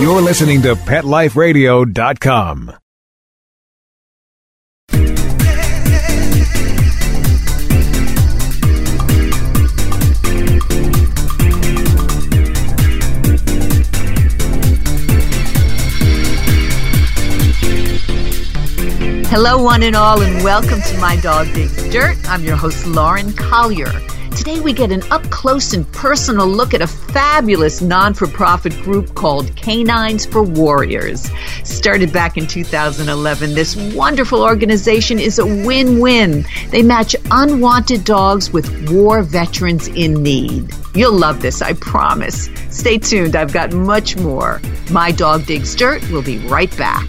You're listening to PetLifeRadio.com. Hello, one and all, and welcome to My Dog Digs Dirt. I'm your host, Lauren Collier. Today, we get an up close and personal look at a fabulous non for profit group called Canines for Warriors. Started back in 2011, this wonderful organization is a win win. They match unwanted dogs with war veterans in need. You'll love this, I promise. Stay tuned, I've got much more. My Dog Digs Dirt will be right back.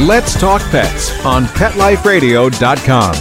Let's Talk Pets on PetLifeRadio.com.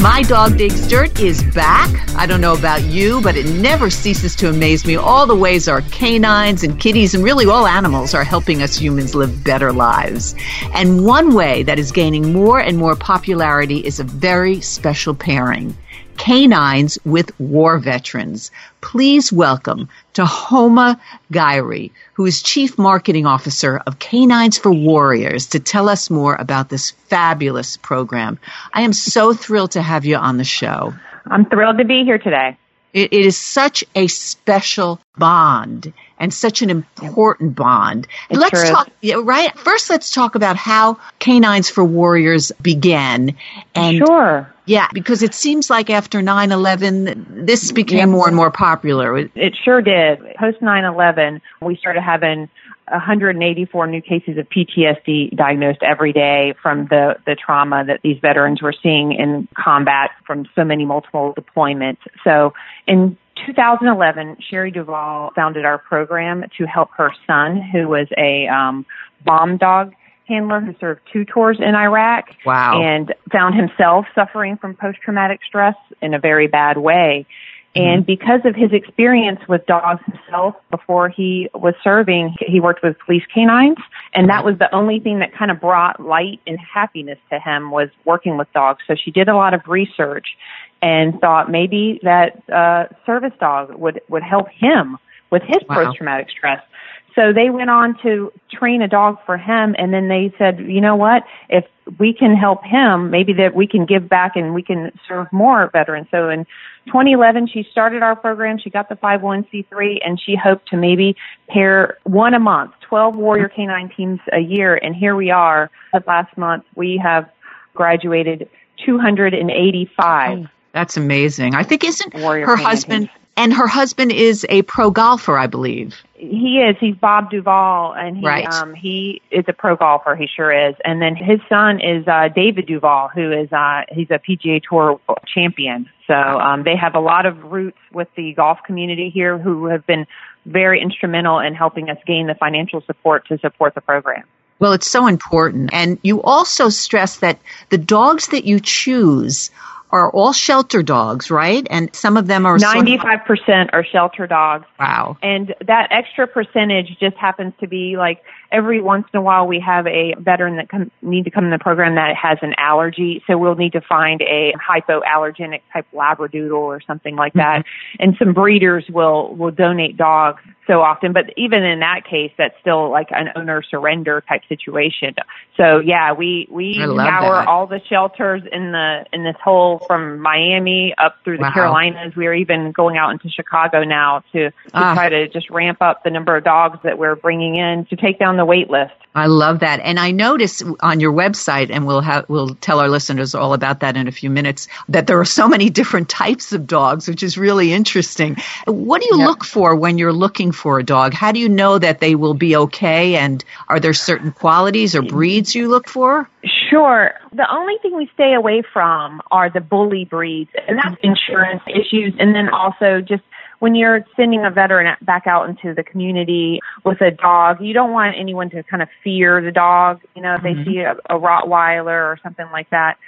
My Dog Digs Dirt is back. I don't know about you, but it never ceases to amaze me all the ways our canines and kitties and really all animals are helping us humans live better lives. And one way that is gaining more and more popularity is a very special pairing canines with war veterans. Please welcome Tahoma Gyri, who is Chief Marketing Officer of Canines for Warriors, to tell us more about this fabulous program. I am so thrilled to have you on the show. I'm thrilled to be here today. It, it is such a special bond and such an important bond. It let's sure talk, yeah, right? First, let's talk about how Canines for Warriors began. And sure. yeah, because it seems like after 9-11, this became more and more popular. It sure did. Post 9 11, we started having 184 new cases of PTSD diagnosed every day from the, the trauma that these veterans were seeing in combat from so many multiple deployments. So in 2011, Shari Duval founded our program to help her son, who was a um, bomb dog handler who served two tours in Iraq. Wow. And found himself suffering from post traumatic stress in a very bad way. And because of his experience with dogs himself before he was serving, he worked with police canines. And that was the only thing that kind of brought light and happiness to him was working with dogs. So she did a lot of research and thought maybe that uh, service dog would, would help him with his Wow. post traumatic stress. So they went on to train a dog for him and then they said, you know what, if we can help him, maybe that we can give back and we can serve more veterans. So in 2011, she started our program. She got the 501c3 and she hoped to maybe pair one a month, 12 warrior canine teams a year. And here we are. At last month, we have graduated 285 That's amazing. I think isn't warrior her husband teams. And her husband is a pro golfer, I believe. He is. He's Bob Duval, and he Right. um he is a pro golfer. He sure is. And then his son is uh David Duval, who is uh he's a PGA Tour champion. So um they have a lot of roots with the golf community here, who have been very instrumental in helping us gain the financial support to support the program. Well, it's so important. And you also stress that the dogs that you choose are all shelter dogs, right? And some of them are sort of- are shelter dogs. wow. And that extra percentage just happens to be like every once in a while we have a veteran that come, need to come in the program that has an allergy. So we'll need to find a hypoallergenic type labradoodle or something like that. And some breeders will, will donate dogs so often. But even in that case, that's still like an owner surrender type situation. So yeah, we, we scour that. all the shelters in the, in this whole from Miami up through the Wow. Carolinas. We're even going out into Chicago now to, to Ah. try to just ramp up the number of dogs that we're bringing in to take down the wait list. I love that. And I notice on your website, and we'll have, we'll tell our listeners all about that in a few minutes, that there are so many different types of dogs, which is really interesting. What do you Yep. look for when you're looking for a dog? How do you know that they will be okay? And are there certain qualities or breeds you look for? Sure. The only thing we stay away from are the bully breeds, and that's insurance issues, and then also just when you're sending a veteran back out into the community with a dog, you don't want anyone to kind of fear the dog. You know, if they mm-hmm. see a, a Rottweiler or something like that.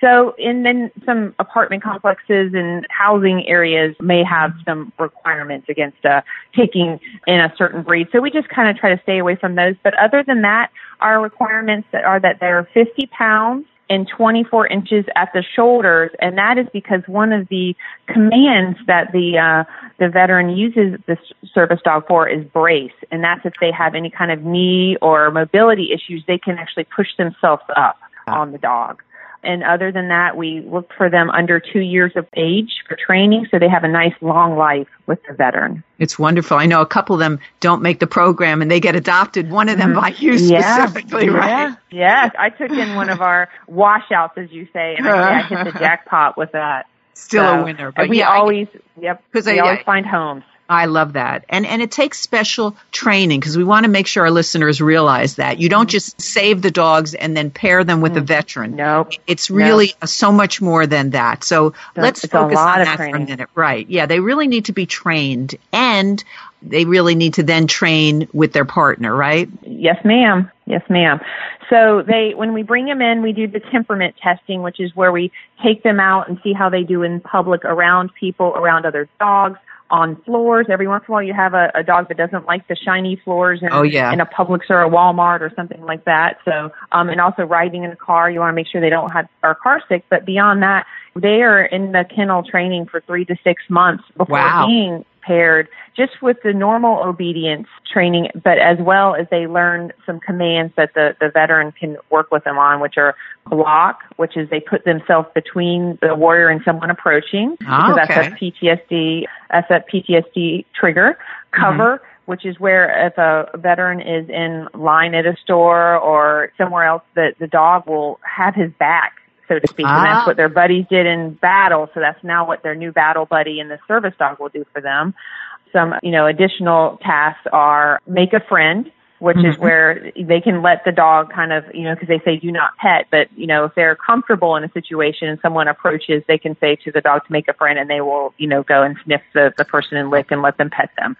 So, and then some apartment complexes and housing areas may have some requirements against uh, taking in a certain breed. So we just kind of try to stay away from those. But other than that, our requirements are that they're 50 pounds and 24 inches at the shoulders, and that is because one of the commands that the uh, the veteran uses the service dog for is brace, and that's if they have any kind of knee or mobility issues, they can actually push themselves up on the dog. And other than that, we look for them under two years of age for training so they have a nice long life with the veteran. It's wonderful. I know a couple of them don't make the program and they get adopted, one of them mm-hmm. by you yeah. specifically, yeah. right? Yes. I took in one of our washouts, as you say, and I, I hit the jackpot with that. Still so, a winner. But we yeah, always, yep, we I, always I, find homes. I love that. And and it takes special training because we want to make sure our listeners realize that. You don't just save the dogs and then pair them with mm. a veteran. No. It's really no. so much more than that. So let's focus on that training. for a minute. Right. Yeah, they really need to be trained and they really need to then train with their partner, right? Yes, ma'am. Yes, ma'am. So they, when we bring them in, we do the temperament testing, which is where we take them out and see how they do in public around people, around other dogs on floors. Every once in a while, you have a, a dog that doesn't like the shiny floors in, oh, yeah. in a Publix or a Walmart or something like that. So, um, and also riding in a car, you want to make sure they don't have are car sick. But beyond that, they are in the kennel training for three to six months before wow. being paired just with the normal obedience training, but as well as they learn some commands that the, the veteran can work with them on, which are block, which is they put themselves between the warrior and someone approaching. Oh, okay. That's a PTSD, that's a PTSD trigger. Cover, mm-hmm which is where if a veteran is in line at a store or somewhere else, that the dog will have his back, so to speak. Ah. And that's ah. what their buddies did in battle. So that's now what their new battle buddy and the service dog will do for them. Some, you know, additional tasks are make a friend, which mm-hmm. is where they can let the dog kind of, you know, because they say do not pet, but, you know, if they're comfortable in a situation and someone approaches, they can say to the dog to make a friend and they will, you know, go and sniff the, the person and lick and let them pet them.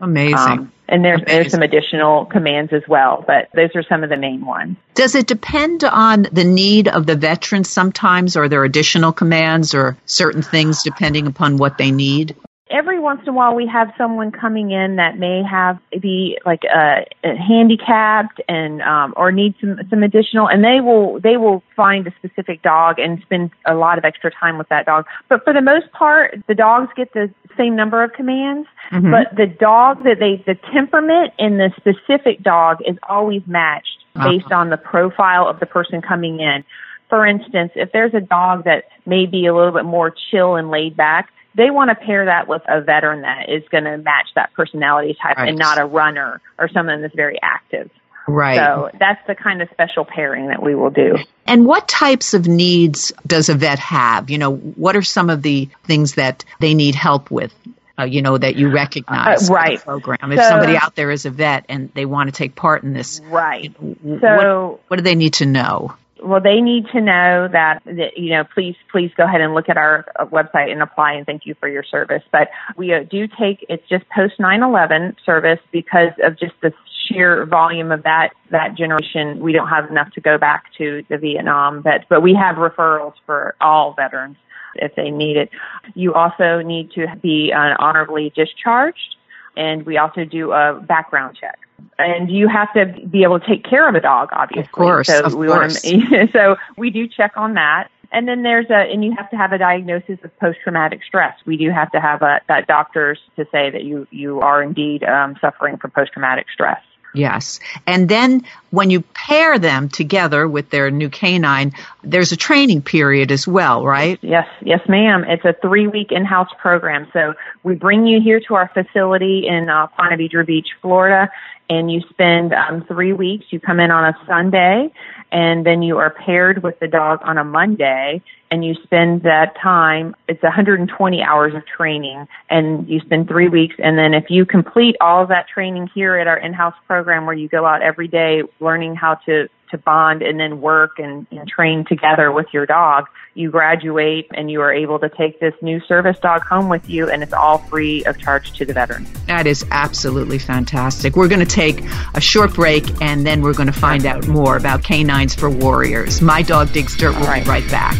Amazing. Um, and there's Amazing. there's some additional commands as well, but those are some of the main ones. Does it depend on the need of the veteran sometimes? Are there additional commands or certain things depending upon what they need? Every once in a while we have someone coming in that may have be like uh, handicapped and um, or need some some additional and they will they will find a specific dog and spend a lot of extra time with that dog but for the most part the dogs get the same number of commands mm-hmm. but the dog that they the temperament in the specific dog is always matched uh-huh. based on the profile of the person coming in for instance if there's a dog that may be a little bit more chill and laid back they want to pair that with a veteran that is going to match that personality type right. and not a runner or someone that's very active. Right. So that's the kind of special pairing that we will do. And what types of needs does a vet have? You know, what are some of the things that they need help with? Uh, you know that you recognize uh, right program. If so, somebody out there is a vet and they want to take part in this, right? So what, what do they need to know? Well, they need to know that, that, you know, please, please go ahead and look at our uh, website and apply and thank you for your service. But we uh, do take, it's just post 9-11 service because of just the sheer volume of that, that generation. We don't have enough to go back to the Vietnam but, but we have referrals for all veterans if they need it. You also need to be uh, honorably discharged and we also do a background check and you have to be able to take care of a dog, obviously. Of course, so of we course. Want to, so we do check on that. And then there's a, and you have to have a diagnosis of post-traumatic stress. We do have to have a, that doctors to say that you, you are indeed um, suffering from post-traumatic stress. Yes. And then when you pair them together with their new canine, there's a training period as well, right? Yes, yes, ma'am. It's a three week in house program. So we bring you here to our facility in uh, Ponte Beach, Florida, and you spend um, three weeks. You come in on a Sunday, and then you are paired with the dog on a Monday, and you spend that time. It's 120 hours of training, and you spend three weeks. And then if you complete all of that training here at our in-house program, where you go out every day learning how to to bond and then work and, and train together with your dog, you graduate and you are able to take this new service dog home with you and it's all free of charge to the veteran. That is absolutely fantastic. We're going to take a short break and then we're going to find out more about canines for warriors. My dog digs dirt. We'll right. be right back.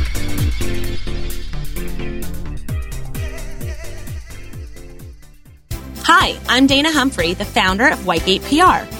Hi, I'm Dana Humphrey, the founder of Whitegate PR.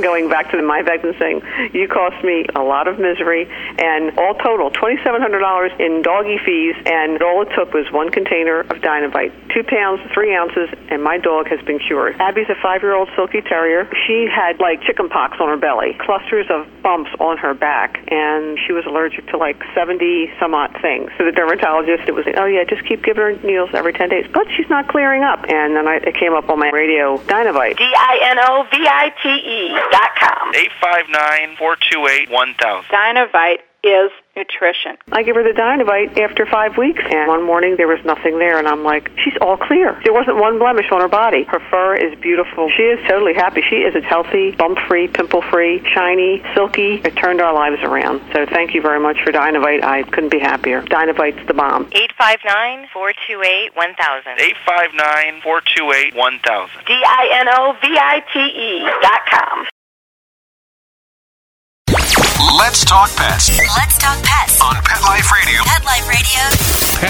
going back to the my victim thing, you cost me a lot of misery, and all total, $2,700 in doggy fees, and all it took was one container of Dinovite, two pounds, three ounces, and my dog has been cured. Abby's a five-year-old silky terrier. She had like chicken pox on her belly, clusters of bumps on her back, and she was allergic to like 70 some odd things. So the dermatologist, it was, oh yeah, just keep giving her needles every 10 days, but she's not clearing up. And then I, it came up on my radio, Dinovite. D-I-N-O-V-I-T-E dot com. 859-428-1000. Dinovite is nutrition. I give her the Dinovite after five weeks, and one morning there was nothing there, and I'm like, she's all clear. There wasn't one blemish on her body. Her fur is beautiful. She is totally happy. She is a healthy, bump-free, pimple-free, shiny, silky. It turned our lives around. So thank you very much for Dinovite. I couldn't be happier. Dinovite's the bomb. 859-428-1000. 859-428-1000. D-I-N-O-V-I-T-E dot com. Let's talk pets. Let's talk pets on Pet Life Radio. Pet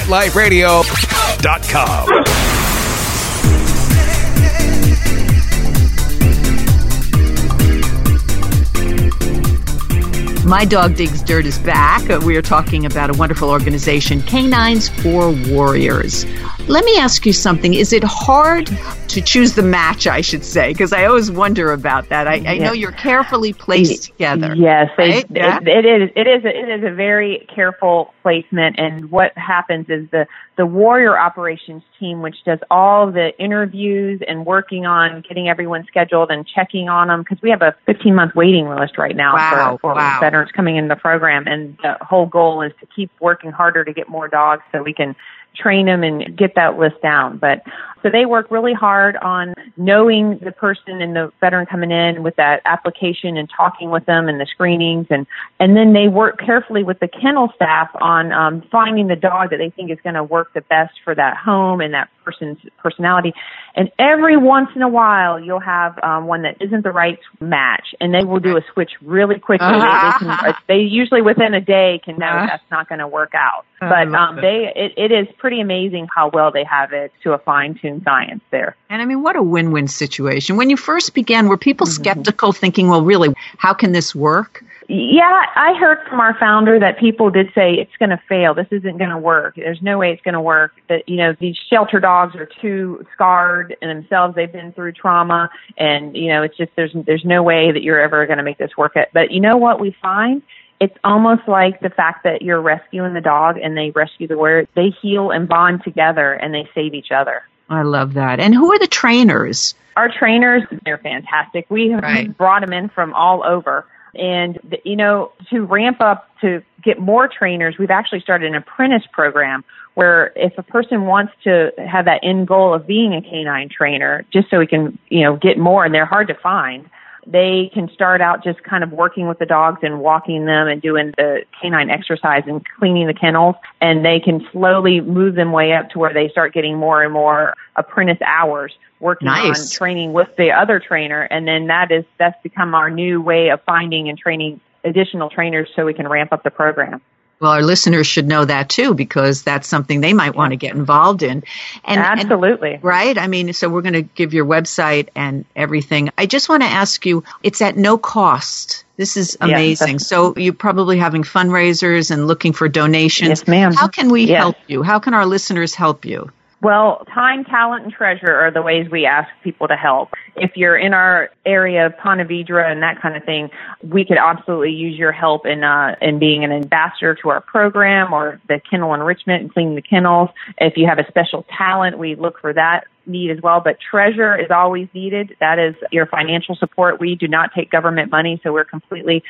Life Radio. PetLifeRadio.com. My Dog Digs Dirt is back. We are talking about a wonderful organization, Canines for Warriors. Let me ask you something. Is it hard to choose the match, I should say? Because I always wonder about that. I, I know you're carefully placed together. Yes, right? it, yeah? it, it is. It is. A, it is a very careful placement. And what happens is the the Warrior Operations team, which does all the interviews and working on getting everyone scheduled and checking on them, because we have a 15 month waiting list right now wow, for, for wow. veterans coming in the program. And the whole goal is to keep working harder to get more dogs so we can train them and get that list down. But so they work really hard on knowing the person and the veteran coming in with that application and talking with them and the screenings and and then they work carefully with the kennel staff on um, finding the dog that they think is going to work the best for that home and that person's personality. And every once in a while, you'll have um, one that isn't the right match, and they will do a switch really quickly. they, they, can, they usually within a day can know uh-huh. that's not going to work out. But um, they, it, it is pretty amazing how well they have it to a fine tuned science there. And I mean, what a win win situation. When you first began, were people mm-hmm. skeptical, thinking, "Well, really, how can this work?" Yeah, I heard from our founder that people did say it's going to fail. This isn't going to work. There's no way it's going to work. That you know these shelter dogs are too scarred in themselves. They've been through trauma, and you know it's just there's there's no way that you're ever going to make this work. But you know what we find? It's almost like the fact that you're rescuing the dog and they rescue the warrior. They heal and bond together and they save each other. I love that. And who are the trainers? Our trainers, they're fantastic. We have right. brought them in from all over. And, you know, to ramp up to get more trainers, we've actually started an apprentice program where if a person wants to have that end goal of being a canine trainer, just so we can, you know, get more, and they're hard to find, they can start out just kind of working with the dogs and walking them and doing the canine exercise and cleaning the kennels. And they can slowly move them way up to where they start getting more and more apprentice hours working nice. on training with the other trainer. And then that is, that's become our new way of finding and training additional trainers so we can ramp up the program. Well, our listeners should know that too because that's something they might want to get involved in. And, Absolutely. And, right? I mean, so we're going to give your website and everything. I just want to ask you, it's at no cost. This is amazing. Yes, so you're probably having fundraisers and looking for donations. Yes, ma'am. How can we help you? How can our listeners help you? Well, time, talent, and treasure are the ways we ask people to help. If you're in our area, of Ponte Vedra and that kind of thing, we could absolutely use your help in uh, in being an ambassador to our program or the kennel enrichment and cleaning the kennels. If you have a special talent, we look for that need as well. But treasure is always needed. That is your financial support. We do not take government money, so we're completely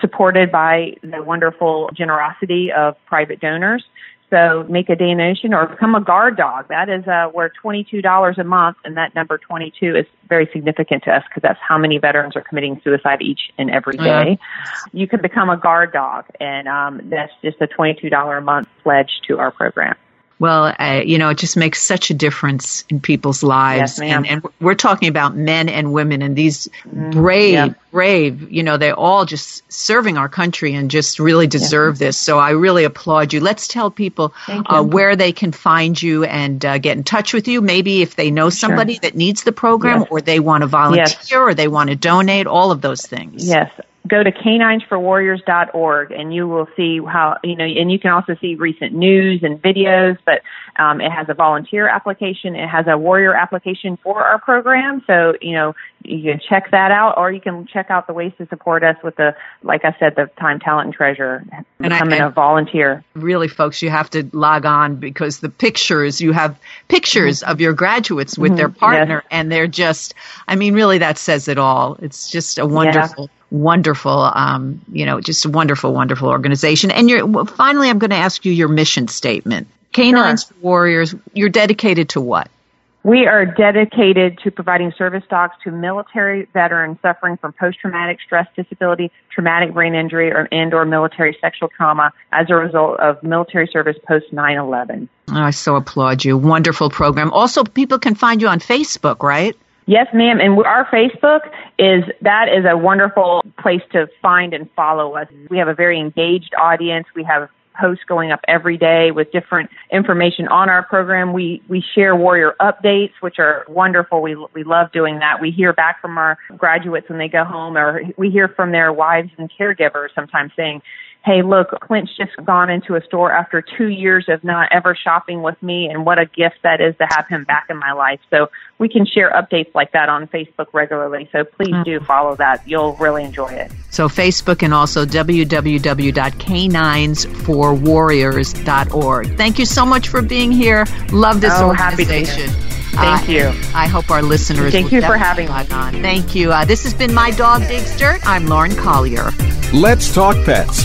supported by the wonderful generosity of private donors. So make a donation or become a guard dog. That is uh, worth $22 a month, and that number 22 is very significant to us because that's how many veterans are committing suicide each and every day. Yeah. You can become a guard dog, and um, that's just a $22 a month pledge to our program. Well, uh, you know, it just makes such a difference in people's lives. Yes. And, and we're talking about men and women and these mm, brave, yeah. brave, you know, they're all just serving our country and just really deserve this. So I really applaud you. Let's tell people uh, where they can find you and uh, get in touch with you. Maybe if they know somebody sure. that needs the program yes. or they want to volunteer yes. or they want to donate, all of those things. Yes go to caninesforwarriors.org and you will see how, you know, and you can also see recent news and videos, but um, it has a volunteer application. It has a warrior application for our program. So, you know, you can check that out or you can check out the ways to support us with the, like I said, the time, talent, and treasure, and becoming I, a volunteer. Really, folks, you have to log on because the pictures, you have pictures mm-hmm. of your graduates with mm-hmm. their partner yes. and they're just, I mean, really that says it all. It's just a wonderful. Yeah wonderful, um, you know, just a wonderful, wonderful organization. And you're, finally, I'm going to ask you your mission statement. Canines sure. Warriors, you're dedicated to what? We are dedicated to providing service dogs to military veterans suffering from post-traumatic stress disability, traumatic brain injury, or, and or military sexual trauma as a result of military service post 9/11. Oh, I so applaud you. Wonderful program. Also, people can find you on Facebook, right? Yes, ma'am. And our Facebook is that is a wonderful place to find and follow us. We have a very engaged audience. We have posts going up every day with different information on our program. We we share warrior updates, which are wonderful. We we love doing that. We hear back from our graduates when they go home, or we hear from their wives and caregivers sometimes saying, hey, look, Clint's just gone into a store after two years of not ever shopping with me, and what a gift that is to have him back in my life. So we can share updates like that on Facebook regularly. So please do mm. follow that. You'll really enjoy it. So Facebook and also www.caninesforwarriors.org. Thank you so much for being here. Love this oh, organization. Thank uh, you. I hope our listeners. Thank you for having me. On. Thank you. Uh, this has been my dog digs dirt. I'm Lauren Collier. Let's talk pets